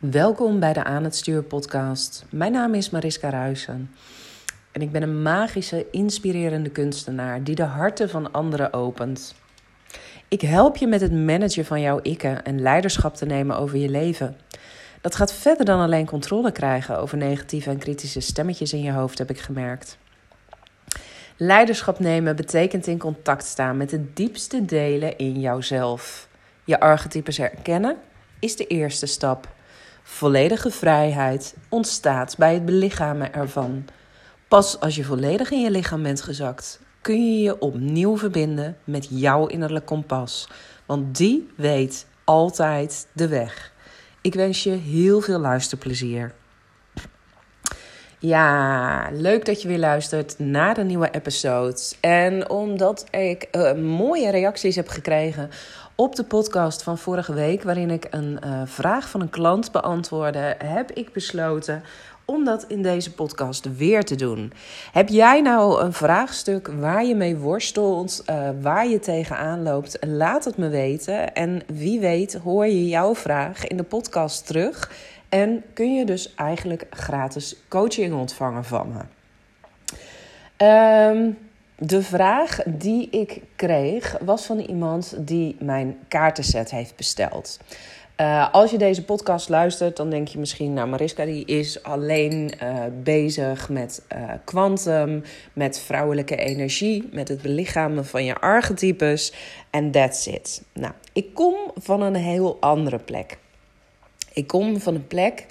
Welkom bij de Aan het Stuur podcast. Mijn naam is Mariska Ruijsen en ik ben een magische, inspirerende kunstenaar die de harten van anderen opent. Ik help je met het managen van jouw ikken en leiderschap te nemen over je leven. Dat gaat verder dan alleen controle krijgen over negatieve en kritische stemmetjes in je hoofd, heb ik gemerkt. Leiderschap nemen betekent in contact staan met de diepste delen in jouzelf. Je archetypes herkennen is de eerste stap. Volledige vrijheid ontstaat bij het belichamen ervan. Pas als je volledig in je lichaam bent gezakt, kun je je opnieuw verbinden met jouw innerlijk kompas. Want die weet altijd de weg. Ik wens je heel veel luisterplezier. Ja, leuk dat je weer luistert naar de nieuwe episode. En omdat ik uh, mooie reacties heb gekregen op de podcast van vorige week, waarin ik een uh, vraag van een klant beantwoordde, heb ik besloten om dat in deze podcast weer te doen. Heb jij nou een vraagstuk waar je mee worstelt, uh, waar je tegenaan loopt? Laat het me weten. En wie weet hoor je jouw vraag in de podcast terug. En kun je dus eigenlijk gratis coaching ontvangen van me. Um, de vraag die ik kreeg was van iemand die mijn kaartenset heeft besteld. Uh, als je deze podcast luistert, dan denk je misschien, nou Mariska die is alleen uh, bezig met kwantum, uh, met vrouwelijke energie, met het belichamen van je archetypes en that's it. Nou, ik kom van een heel andere plek. Ik kom van een plek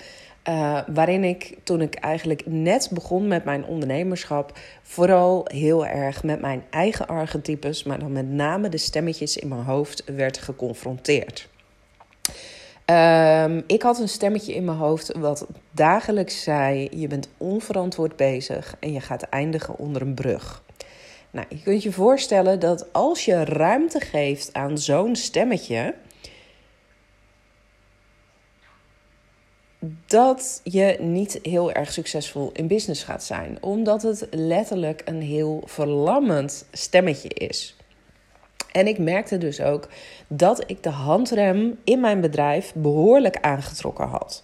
uh, waarin ik toen ik eigenlijk net begon met mijn ondernemerschap, vooral heel erg met mijn eigen archetypes, maar dan met name de stemmetjes in mijn hoofd werd geconfronteerd. Um, ik had een stemmetje in mijn hoofd wat dagelijks zei: Je bent onverantwoord bezig en je gaat eindigen onder een brug. Nou, je kunt je voorstellen dat als je ruimte geeft aan zo'n stemmetje, dat je niet heel erg succesvol in business gaat zijn, omdat het letterlijk een heel verlammend stemmetje is. En ik merkte dus ook dat ik de handrem in mijn bedrijf behoorlijk aangetrokken had.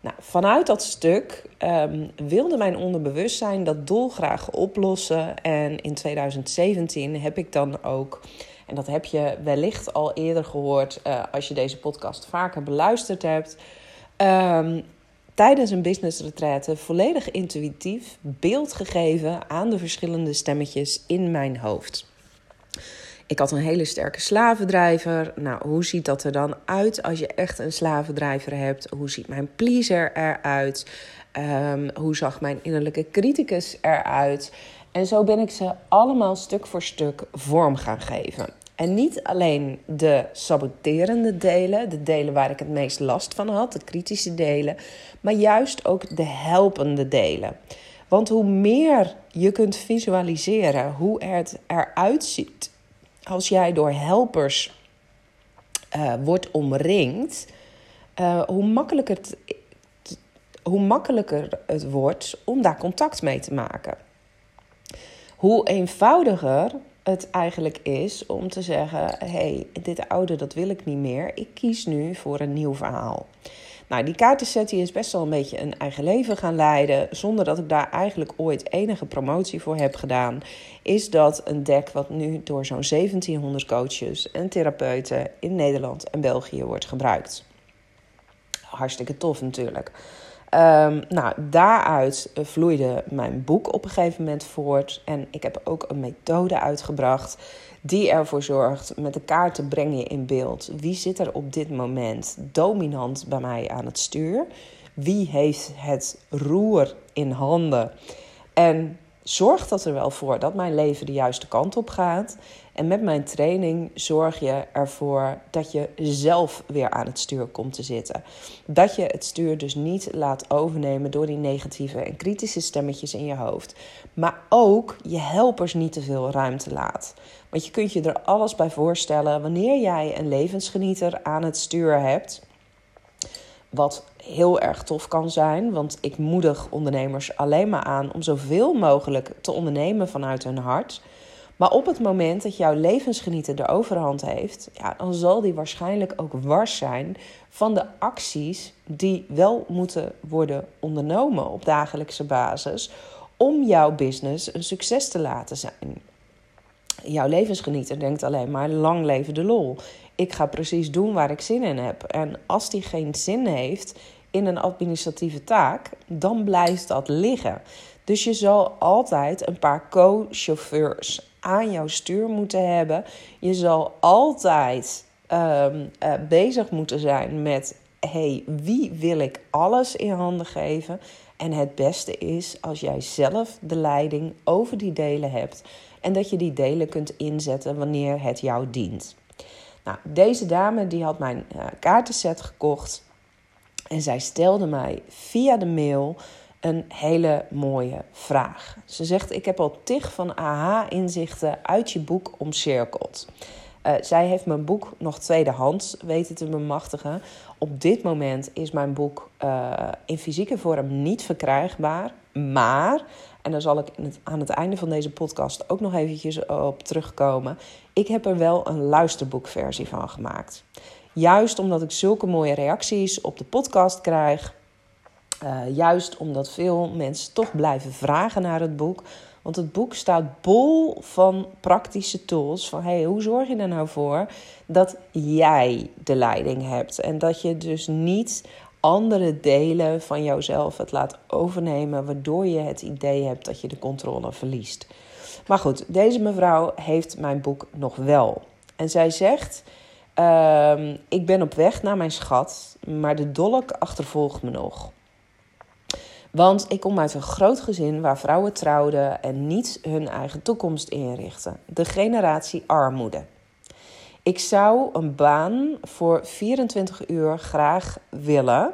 Nou, vanuit dat stuk um, wilde mijn onderbewustzijn dat dolgraag oplossen. En in 2017 heb ik dan ook, en dat heb je wellicht al eerder gehoord uh, als je deze podcast vaker beluisterd hebt, um, tijdens een business retraite volledig intuïtief beeld gegeven aan de verschillende stemmetjes in mijn hoofd. Ik had een hele sterke slavendrijver. Nou, hoe ziet dat er dan uit als je echt een slavendrijver hebt? Hoe ziet mijn pleaser eruit? Um, hoe zag mijn innerlijke criticus eruit? En zo ben ik ze allemaal stuk voor stuk vorm gaan geven. En niet alleen de saboterende delen, de delen waar ik het meest last van had, de kritische delen, maar juist ook de helpende delen. Want hoe meer je kunt visualiseren hoe het eruit ziet als jij door helpers uh, wordt omringd, uh, hoe, makkelijker het, hoe makkelijker het wordt om daar contact mee te maken. Hoe eenvoudiger het eigenlijk is om te zeggen: hé, hey, dit oude dat wil ik niet meer. Ik kies nu voor een nieuw verhaal. Nou, die kaartenset die is best wel een beetje een eigen leven gaan leiden. Zonder dat ik daar eigenlijk ooit enige promotie voor heb gedaan. Is dat een deck wat nu door zo'n 1700 coaches en therapeuten in Nederland en België wordt gebruikt. Hartstikke tof natuurlijk. Um, nou, daaruit vloeide mijn boek op een gegeven moment voort. En ik heb ook een methode uitgebracht die ervoor zorgt, met de kaarten breng je in beeld. Wie zit er op dit moment dominant bij mij aan het stuur? Wie heeft het roer in handen? En zorgt dat er wel voor dat mijn leven de juiste kant op gaat. En met mijn training zorg je ervoor dat je zelf weer aan het stuur komt te zitten. Dat je het stuur dus niet laat overnemen door die negatieve en kritische stemmetjes in je hoofd. Maar ook je helpers niet te veel ruimte laat. Want je kunt je er alles bij voorstellen wanneer jij een levensgenieter aan het stuur hebt. Wat heel erg tof kan zijn. Want ik moedig ondernemers alleen maar aan om zoveel mogelijk te ondernemen vanuit hun hart. Maar op het moment dat jouw levensgenieten de overhand heeft, ja, dan zal die waarschijnlijk ook wars zijn van de acties die wel moeten worden ondernomen op dagelijkse basis om jouw business een succes te laten zijn. Jouw levensgenieter denkt alleen maar lang leven de lol. Ik ga precies doen waar ik zin in heb. En als die geen zin heeft in een administratieve taak, dan blijft dat liggen. Dus je zal altijd een paar co-chauffeurs aan jouw stuur moeten hebben. Je zal altijd um, uh, bezig moeten zijn met: hey, wie wil ik alles in handen geven? En het beste is als jij zelf de leiding over die delen hebt en dat je die delen kunt inzetten wanneer het jou dient. Nou, deze dame die had mijn uh, kaartenset gekocht en zij stelde mij via de mail een hele mooie vraag. Ze zegt: Ik heb al tig van aha-inzichten uit je boek omcirkeld. Uh, zij heeft mijn boek nog tweedehands weten te bemachtigen. Op dit moment is mijn boek uh, in fysieke vorm niet verkrijgbaar. Maar, en daar zal ik aan het einde van deze podcast ook nog eventjes op terugkomen. Ik heb er wel een luisterboekversie van gemaakt. Juist omdat ik zulke mooie reacties op de podcast krijg uh, juist omdat veel mensen toch blijven vragen naar het boek. Want het boek staat bol van praktische tools. Van hey, hoe zorg je er nou voor dat jij de leiding hebt? En dat je dus niet andere delen van jouzelf het laat overnemen, waardoor je het idee hebt dat je de controle verliest. Maar goed, deze mevrouw heeft mijn boek nog wel. En zij zegt: uh, Ik ben op weg naar mijn schat, maar de dolk achtervolgt me nog. Want ik kom uit een groot gezin waar vrouwen trouwden en niet hun eigen toekomst inrichten. De generatie armoede. Ik zou een baan voor 24 uur graag willen,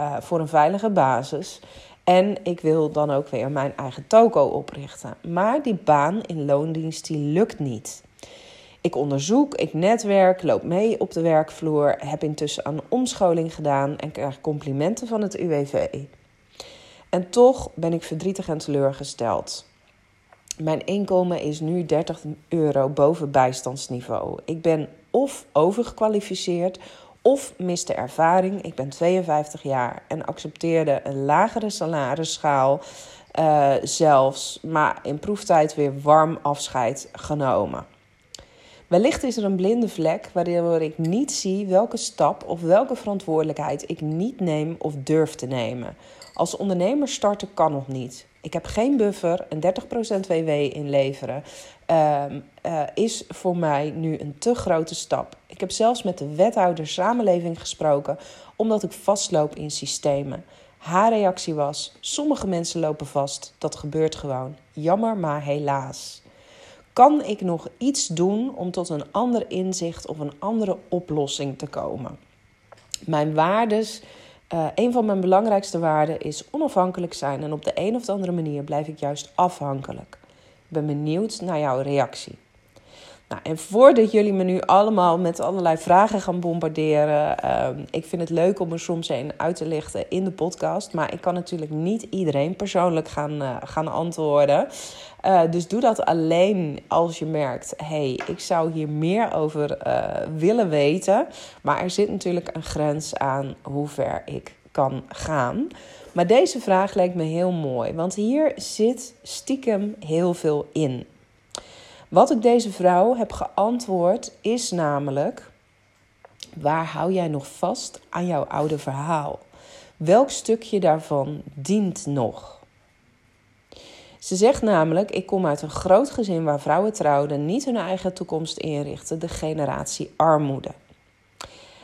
uh, voor een veilige basis. En ik wil dan ook weer mijn eigen toko oprichten. Maar die baan in loondienst die lukt niet. Ik onderzoek, ik netwerk, loop mee op de werkvloer, heb intussen een omscholing gedaan en krijg complimenten van het UWV. En toch ben ik verdrietig en teleurgesteld. Mijn inkomen is nu 30 euro boven bijstandsniveau. Ik ben of overgekwalificeerd of miste ervaring. Ik ben 52 jaar en accepteerde een lagere salarisschaal uh, zelfs, maar in proeftijd weer warm afscheid genomen. Wellicht is er een blinde vlek waardoor ik niet zie welke stap of welke verantwoordelijkheid ik niet neem of durf te nemen. Als ondernemer starten kan nog niet. Ik heb geen buffer, een 30% WW inleveren uh, uh, is voor mij nu een te grote stap. Ik heb zelfs met de wethouder samenleving gesproken, omdat ik vastloop in systemen. Haar reactie was: sommige mensen lopen vast, dat gebeurt gewoon. Jammer, maar helaas. Kan ik nog iets doen om tot een ander inzicht of een andere oplossing te komen? Mijn waardes uh, een van mijn belangrijkste waarden is onafhankelijk zijn en op de een of andere manier blijf ik juist afhankelijk. Ik ben benieuwd naar jouw reactie. Nou, en voordat jullie me nu allemaal met allerlei vragen gaan bombarderen, uh, ik vind het leuk om er soms een uit te lichten in de podcast, maar ik kan natuurlijk niet iedereen persoonlijk gaan, uh, gaan antwoorden. Uh, dus doe dat alleen als je merkt: hey, ik zou hier meer over willen weten. Maar er zit natuurlijk een grens aan hoe ver ik kan gaan. Maar deze vraag lijkt me heel mooi, want hier zit stiekem heel veel in. Wat ik deze vrouw heb geantwoord is namelijk: waar hou jij nog vast aan jouw oude verhaal? Welk stukje daarvan dient nog? Ze zegt namelijk: Ik kom uit een groot gezin waar vrouwen trouwden, niet hun eigen toekomst inrichten, de generatie armoede.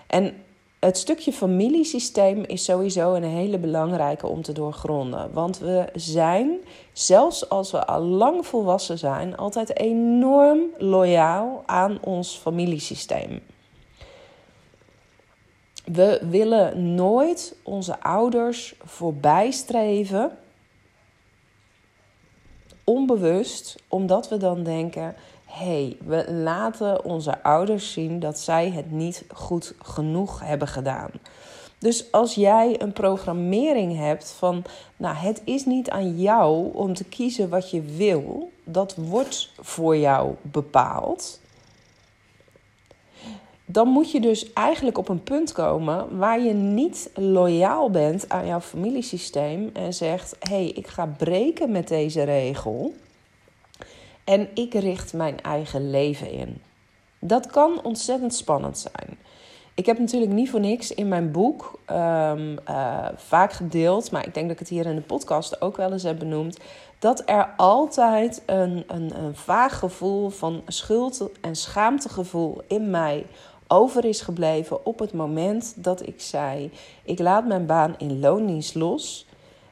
En het stukje familiesysteem is sowieso een hele belangrijke om te doorgronden. Want we zijn, zelfs als we al lang volwassen zijn, altijd enorm loyaal aan ons familiesysteem. We willen nooit onze ouders voorbijstreven, onbewust, omdat we dan denken: hey, we laten onze ouders zien dat zij het niet goed genoeg hebben gedaan. Dus als jij een programmering hebt van, nou, het is niet aan jou om te kiezen wat je wil, dat wordt voor jou bepaald. Dan moet je dus eigenlijk op een punt komen waar je niet loyaal bent aan jouw familiesysteem en zegt: hé, hey, ik ga breken met deze regel en ik richt mijn eigen leven in. Dat kan ontzettend spannend zijn. Ik heb natuurlijk niet voor niks in mijn boek um, uh, vaak gedeeld, maar ik denk dat ik het hier in de podcast ook wel eens heb benoemd, dat er altijd een, een, een vaag gevoel van schuld en schaamtegevoel in mij over is gebleven op het moment dat ik zei: ik laat mijn baan in loondienst los.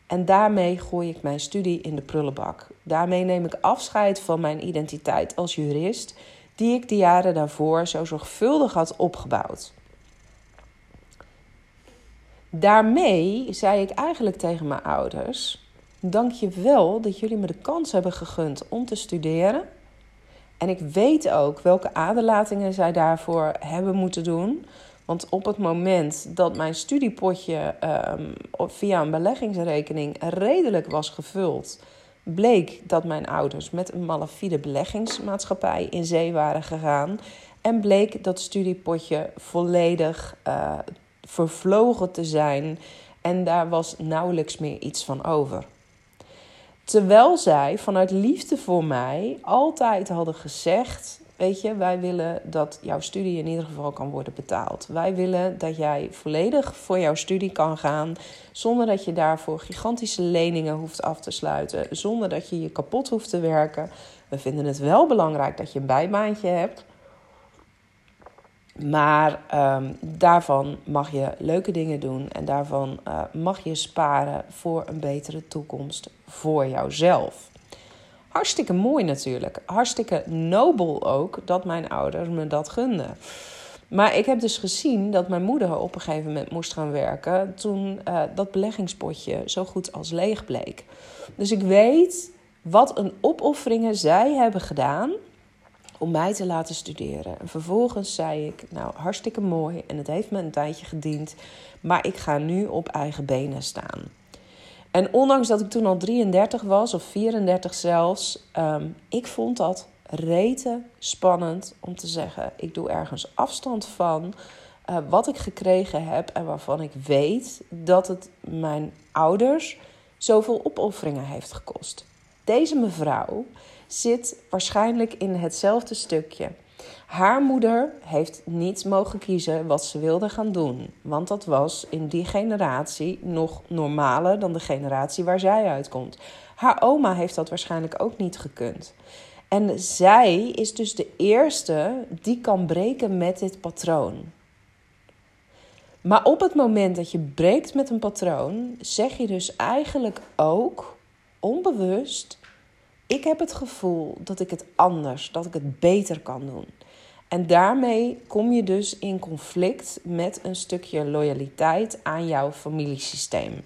En daarmee gooi ik mijn studie in de prullenbak. Daarmee neem ik afscheid van mijn identiteit als jurist, die ik de jaren daarvoor zo zorgvuldig had opgebouwd. Daarmee zei ik eigenlijk tegen mijn ouders: Dank je wel dat jullie me de kans hebben gegund om te studeren. En ik weet ook welke aderlatingen zij daarvoor hebben moeten doen. Want op het moment dat mijn studiepotje um, via een beleggingsrekening redelijk was gevuld, bleek dat mijn ouders met een malafide beleggingsmaatschappij in zee waren gegaan. En bleek dat studiepotje volledig uh, vervlogen te zijn en daar was nauwelijks meer iets van over. Terwijl zij vanuit liefde voor mij altijd hadden gezegd: Weet je, wij willen dat jouw studie in ieder geval kan worden betaald. Wij willen dat jij volledig voor jouw studie kan gaan. Zonder dat je daarvoor gigantische leningen hoeft af te sluiten. Zonder dat je je kapot hoeft te werken. We vinden het wel belangrijk dat je een bijbaantje hebt. Maar um, daarvan mag je leuke dingen doen en daarvan uh, mag je sparen voor een betere toekomst voor jouzelf. Hartstikke mooi natuurlijk. Hartstikke nobel ook dat mijn ouders me dat gunden. Maar ik heb dus gezien dat mijn moeder op een gegeven moment moest gaan werken toen uh, dat beleggingspotje zo goed als leeg bleek. Dus ik weet wat een opofferingen zij hebben gedaan om mij te laten studeren. En vervolgens zei ik, nou hartstikke mooi en het heeft me een tijdje gediend, maar ik ga nu op eigen benen staan. En ondanks dat ik toen al 33 was, of 34 zelfs, um, ik vond dat rete spannend om te zeggen: ik doe ergens afstand van uh, wat ik gekregen heb en waarvan ik weet dat het mijn ouders zoveel opofferingen heeft gekost. Deze mevrouw zit waarschijnlijk in hetzelfde stukje. Haar moeder heeft niet mogen kiezen wat ze wilde gaan doen, want dat was in die generatie nog normaler dan de generatie waar zij uitkomt. Haar oma heeft dat waarschijnlijk ook niet gekund. En zij is dus de eerste die kan breken met dit patroon. Maar op het moment dat je breekt met een patroon, zeg je dus eigenlijk ook onbewust: ik heb het gevoel dat ik het anders, dat ik het beter kan doen. En daarmee kom je dus in conflict met een stukje loyaliteit aan jouw familiesysteem.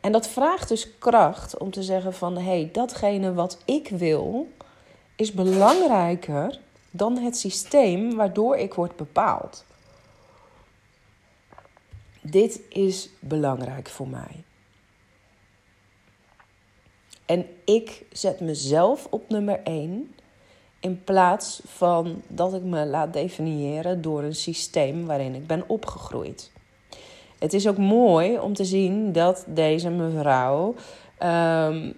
En dat vraagt dus kracht om te zeggen van hé, hey, datgene wat ik wil is belangrijker dan het systeem waardoor ik word bepaald. Dit is belangrijk voor mij. En ik zet mezelf op nummer 1 in plaats van dat ik me laat definiëren door een systeem waarin ik ben opgegroeid. Het is ook mooi om te zien dat deze mevrouw um,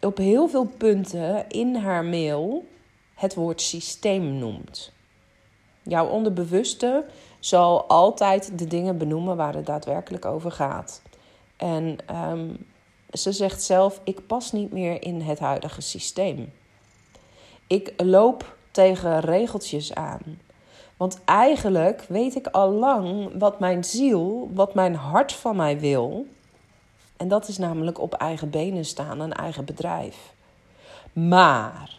op heel veel punten in haar mail het woord systeem noemt. Jouw onderbewuste zal altijd de dingen benoemen waar het daadwerkelijk over gaat. En um, ze zegt zelf: Ik pas niet meer in het huidige systeem. Ik loop tegen regeltjes aan. Want eigenlijk weet ik al lang wat mijn ziel, wat mijn hart van mij wil. En dat is namelijk op eigen benen staan, een eigen bedrijf. Maar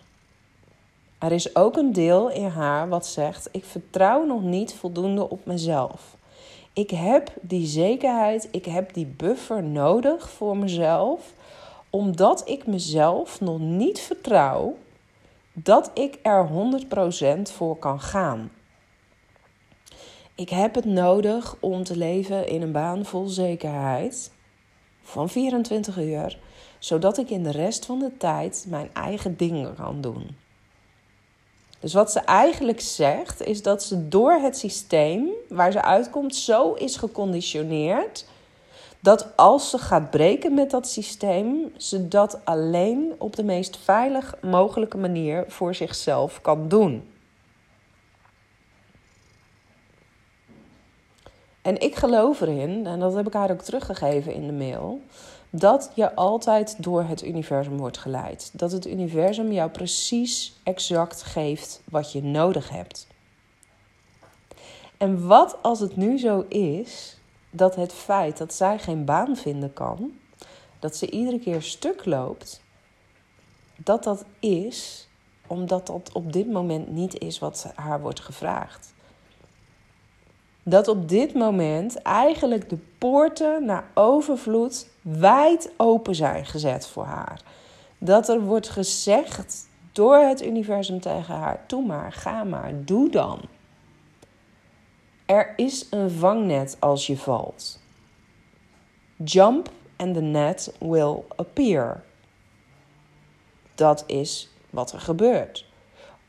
er is ook een deel in haar wat zegt: Ik vertrouw nog niet voldoende op mezelf. Ik heb die zekerheid, ik heb die buffer nodig voor mezelf, omdat ik mezelf nog niet vertrouw dat ik er 100% voor kan gaan. ik heb het nodig om te leven in een baan vol zekerheid van 24 uur, zodat ik in de rest van de tijd mijn eigen dingen kan doen. Dus wat ze eigenlijk zegt, is dat ze door het systeem waar ze uitkomt zo is geconditioneerd dat als ze gaat breken met dat systeem, ze dat alleen op de meest veilig mogelijke manier voor zichzelf kan doen. En ik geloof erin, en dat heb ik haar ook teruggegeven in de mail, dat je altijd door het universum wordt geleid. Dat het universum jou precies exact geeft wat je nodig hebt. En wat als het nu zo is dat het feit dat zij geen baan vinden kan, dat ze iedere keer stuk loopt, dat dat is omdat dat op dit moment niet is wat haar wordt gevraagd dat op dit moment eigenlijk de poorten naar overvloed wijd open zijn gezet voor haar. Dat er wordt gezegd door het universum tegen haar: Doe maar, ga maar, doe dan. Er is een vangnet als je valt. Jump and the net will appear. Dat is wat er gebeurt.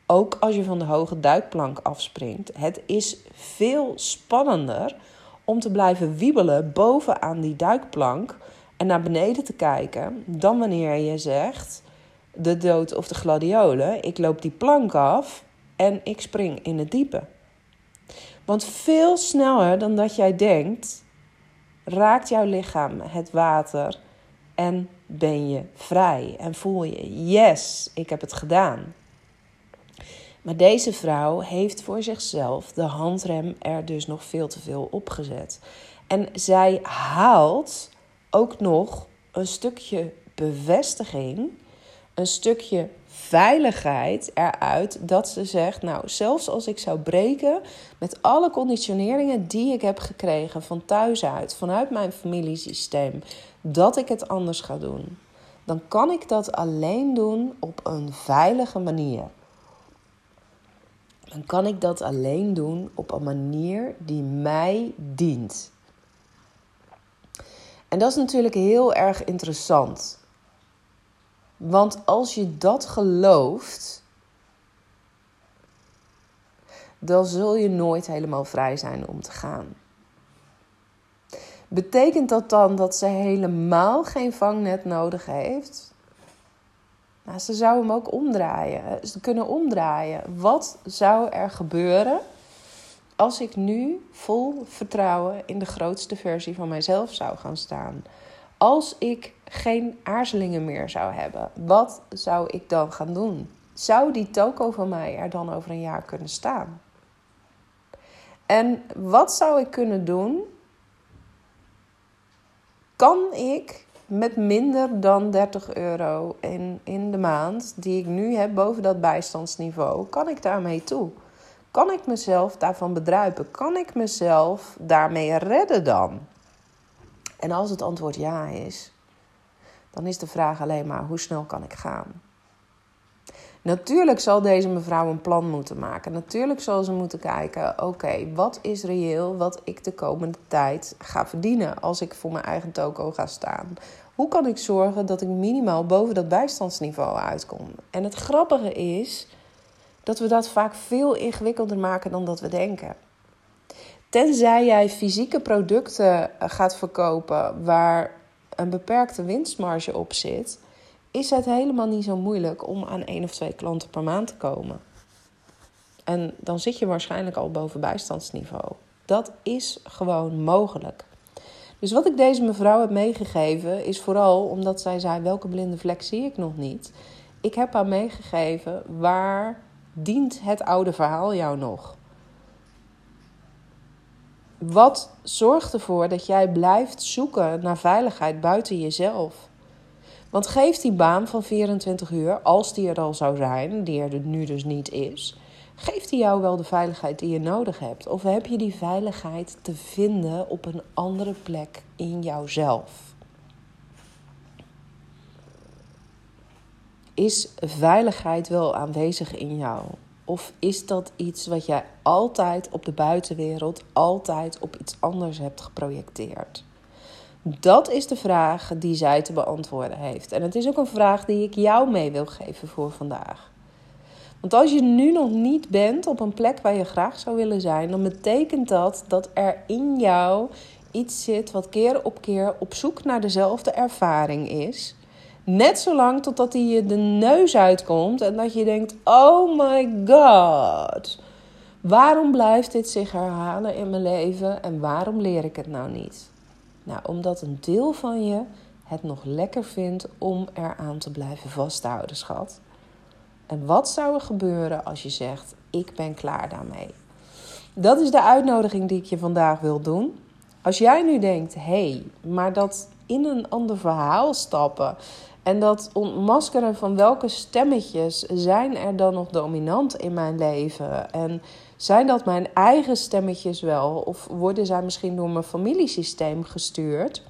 Ook als je van de hoge duikplank afspringt. Het is veel spannender om te blijven wiebelen bovenaan die duikplank en naar beneden te kijken dan wanneer je zegt de dood of de gladiolen. Ik loop die plank af en ik spring in het diepe. Want veel sneller dan dat jij denkt, raakt jouw lichaam het water en ben je vrij en voel je: yes, ik heb het gedaan. Maar deze vrouw heeft voor zichzelf de handrem er dus nog veel te veel opgezet. En zij haalt ook nog een stukje bevestiging, een stukje veiligheid eruit dat ze zegt: Nou, zelfs als ik zou breken met alle conditioneringen die ik heb gekregen van thuis uit, vanuit mijn familiesysteem, dat ik het anders ga doen, dan kan ik dat alleen doen op een veilige manier dan kan ik dat alleen doen op een manier die mij dient. En dat is natuurlijk heel erg interessant. Want als je dat gelooft, dan zul je nooit helemaal vrij zijn om te gaan. Betekent dat dan dat ze helemaal geen vangnet nodig heeft? Nou, ze zou hem ook omdraaien. Ze kunnen omdraaien. Wat zou er gebeuren als ik nu vol vertrouwen in de grootste versie van mijzelf zou gaan staan? Als ik geen aarzelingen meer zou hebben, wat zou ik dan gaan doen? Zou die toko van mij er dan over een jaar kunnen staan? En wat zou ik kunnen doen? Kan ik met minder dan 30 euro in, in de maand, die ik nu heb boven dat bijstandsniveau, kan ik daarmee toe? Kan ik mezelf daarvan bedruipen? Kan ik mezelf daarmee redden dan? En als het antwoord ja is, dan is de vraag alleen maar hoe snel kan ik gaan? Natuurlijk zal deze mevrouw een plan moeten maken. Natuurlijk zal ze moeten kijken: oké, wat is reëel wat ik de komende tijd ga verdienen als ik voor mijn eigen toko ga staan? Hoe kan ik zorgen dat ik minimaal boven dat bijstandsniveau uitkom? En het grappige is dat we dat vaak veel ingewikkelder maken dan dat we denken. Tenzij jij fysieke producten eh, gaat verkopen waar een beperkte winstmarge op zit, is het helemaal niet zo moeilijk om aan één of twee klanten per maand te komen. En dan zit je waarschijnlijk al boven bijstandsniveau. Dat is gewoon mogelijk. Dus wat ik deze mevrouw heb meegegeven is vooral omdat zij zei: welke blinde vlek zie ik nog niet? Ik heb haar meegegeven waar dient het oude verhaal jou nog? Wat zorgt ervoor dat jij blijft zoeken naar veiligheid buiten jezelf? Want geeft die baan van 24 uur, als die er al zou zijn, die er nu dus niet is, geeft die jou wel de veiligheid die je nodig hebt? Of heb je die veiligheid te vinden op een andere plek in jouzelf? Is veiligheid wel aanwezig in jou? Of is dat iets wat jij altijd op de buitenwereld, altijd op iets anders hebt geprojecteerd? Dat is de vraag die zij te beantwoorden heeft. En het is ook een vraag die ik jou mee wil geven voor vandaag. Want als je nu nog niet bent op een plek waar je graag zou willen zijn, dan betekent dat dat er in jou iets zit wat keer op keer op zoek naar dezelfde ervaring is. Net zolang totdat hij je de neus uitkomt en dat je denkt: oh my god. Waarom blijft dit zich herhalen in mijn leven en waarom leer ik het nou niet? Nou, omdat een deel van je het nog lekker vindt om eraan te blijven vasthouden, schat. En wat zou er gebeuren als je zegt: Ik ben klaar daarmee? Dat is de uitnodiging die ik je vandaag wil doen. Als jij nu denkt: hé, hey, maar dat in een ander verhaal stappen en dat ontmaskeren van welke stemmetjes zijn er dan nog dominant in mijn leven? En zijn dat mijn eigen stemmetjes wel? Of worden zij misschien door mijn familiesysteem gestuurd?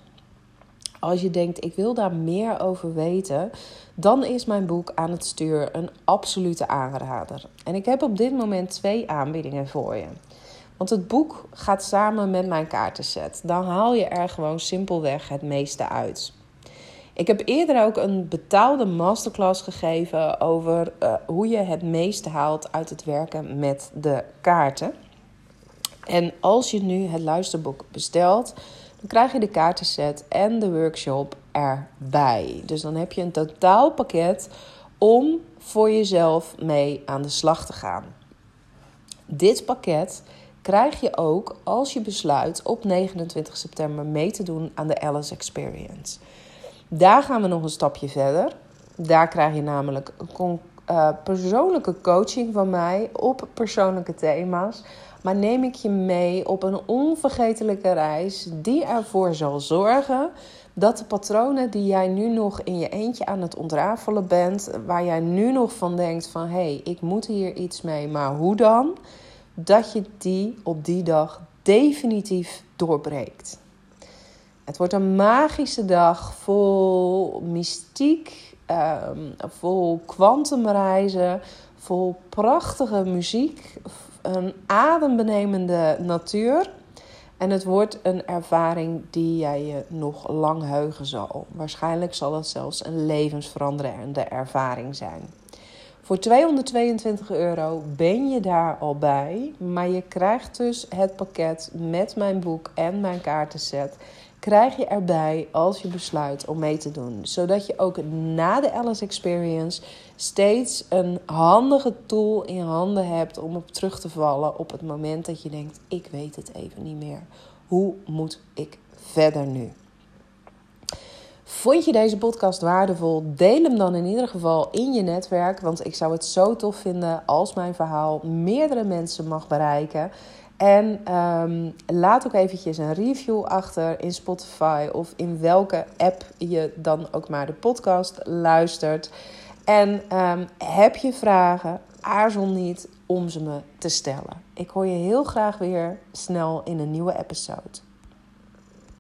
Als je denkt, ik wil daar meer over weten, dan is mijn boek aan het stuur een absolute aanrader. En ik heb op dit moment twee aanbiedingen voor je. Want het boek gaat samen met mijn kaartenset. Dan haal je er gewoon simpelweg het meeste uit. Ik heb eerder ook een betaalde masterclass gegeven over uh, hoe je het meeste haalt uit het werken met de kaarten. En als je nu het luisterboek bestelt, dan krijg je de kaartenset en de workshop erbij. Dus dan heb je een totaalpakket om voor jezelf mee aan de slag te gaan. Dit pakket krijg je ook als je besluit op 29 september mee te doen aan de Alice Experience. Daar gaan we nog een stapje verder. Daar krijg je namelijk uh, persoonlijke coaching van mij op persoonlijke thema's. Maar neem ik je mee op een onvergetelijke reis die ervoor zal zorgen dat de patronen die jij nu nog in je eentje aan het ontrafelen bent, waar jij nu nog van denkt van hé, hey, ik moet hier iets mee, maar hoe dan? Dat je die op die dag definitief doorbreekt. Het wordt een magische dag vol mystiek, um, vol kwantumreizen, vol prachtige muziek, een adembenemende natuur. En het wordt een ervaring die jij je nog lang heugen zal. Waarschijnlijk zal het zelfs een levensveranderende ervaring zijn. Voor 222 euro ben je daar al bij. Maar je krijgt dus het pakket met mijn boek en mijn kaartenset krijg je erbij als je besluit om mee te doen. Zodat je ook na de Alice Experience steeds een handige tool in handen hebt om op terug te vallen op het moment dat je denkt: ik weet het even niet meer. Hoe moet ik verder nu? Vond je deze podcast waardevol? Deel hem dan in ieder geval in je netwerk. Want ik zou het zo tof vinden als mijn verhaal meerdere mensen mag bereiken. En um, laat ook eventjes een review achter in Spotify of in welke app je dan ook maar de podcast luistert. En um, heb je vragen, aarzel niet om ze me te stellen. Ik hoor je heel graag weer snel in een nieuwe episode.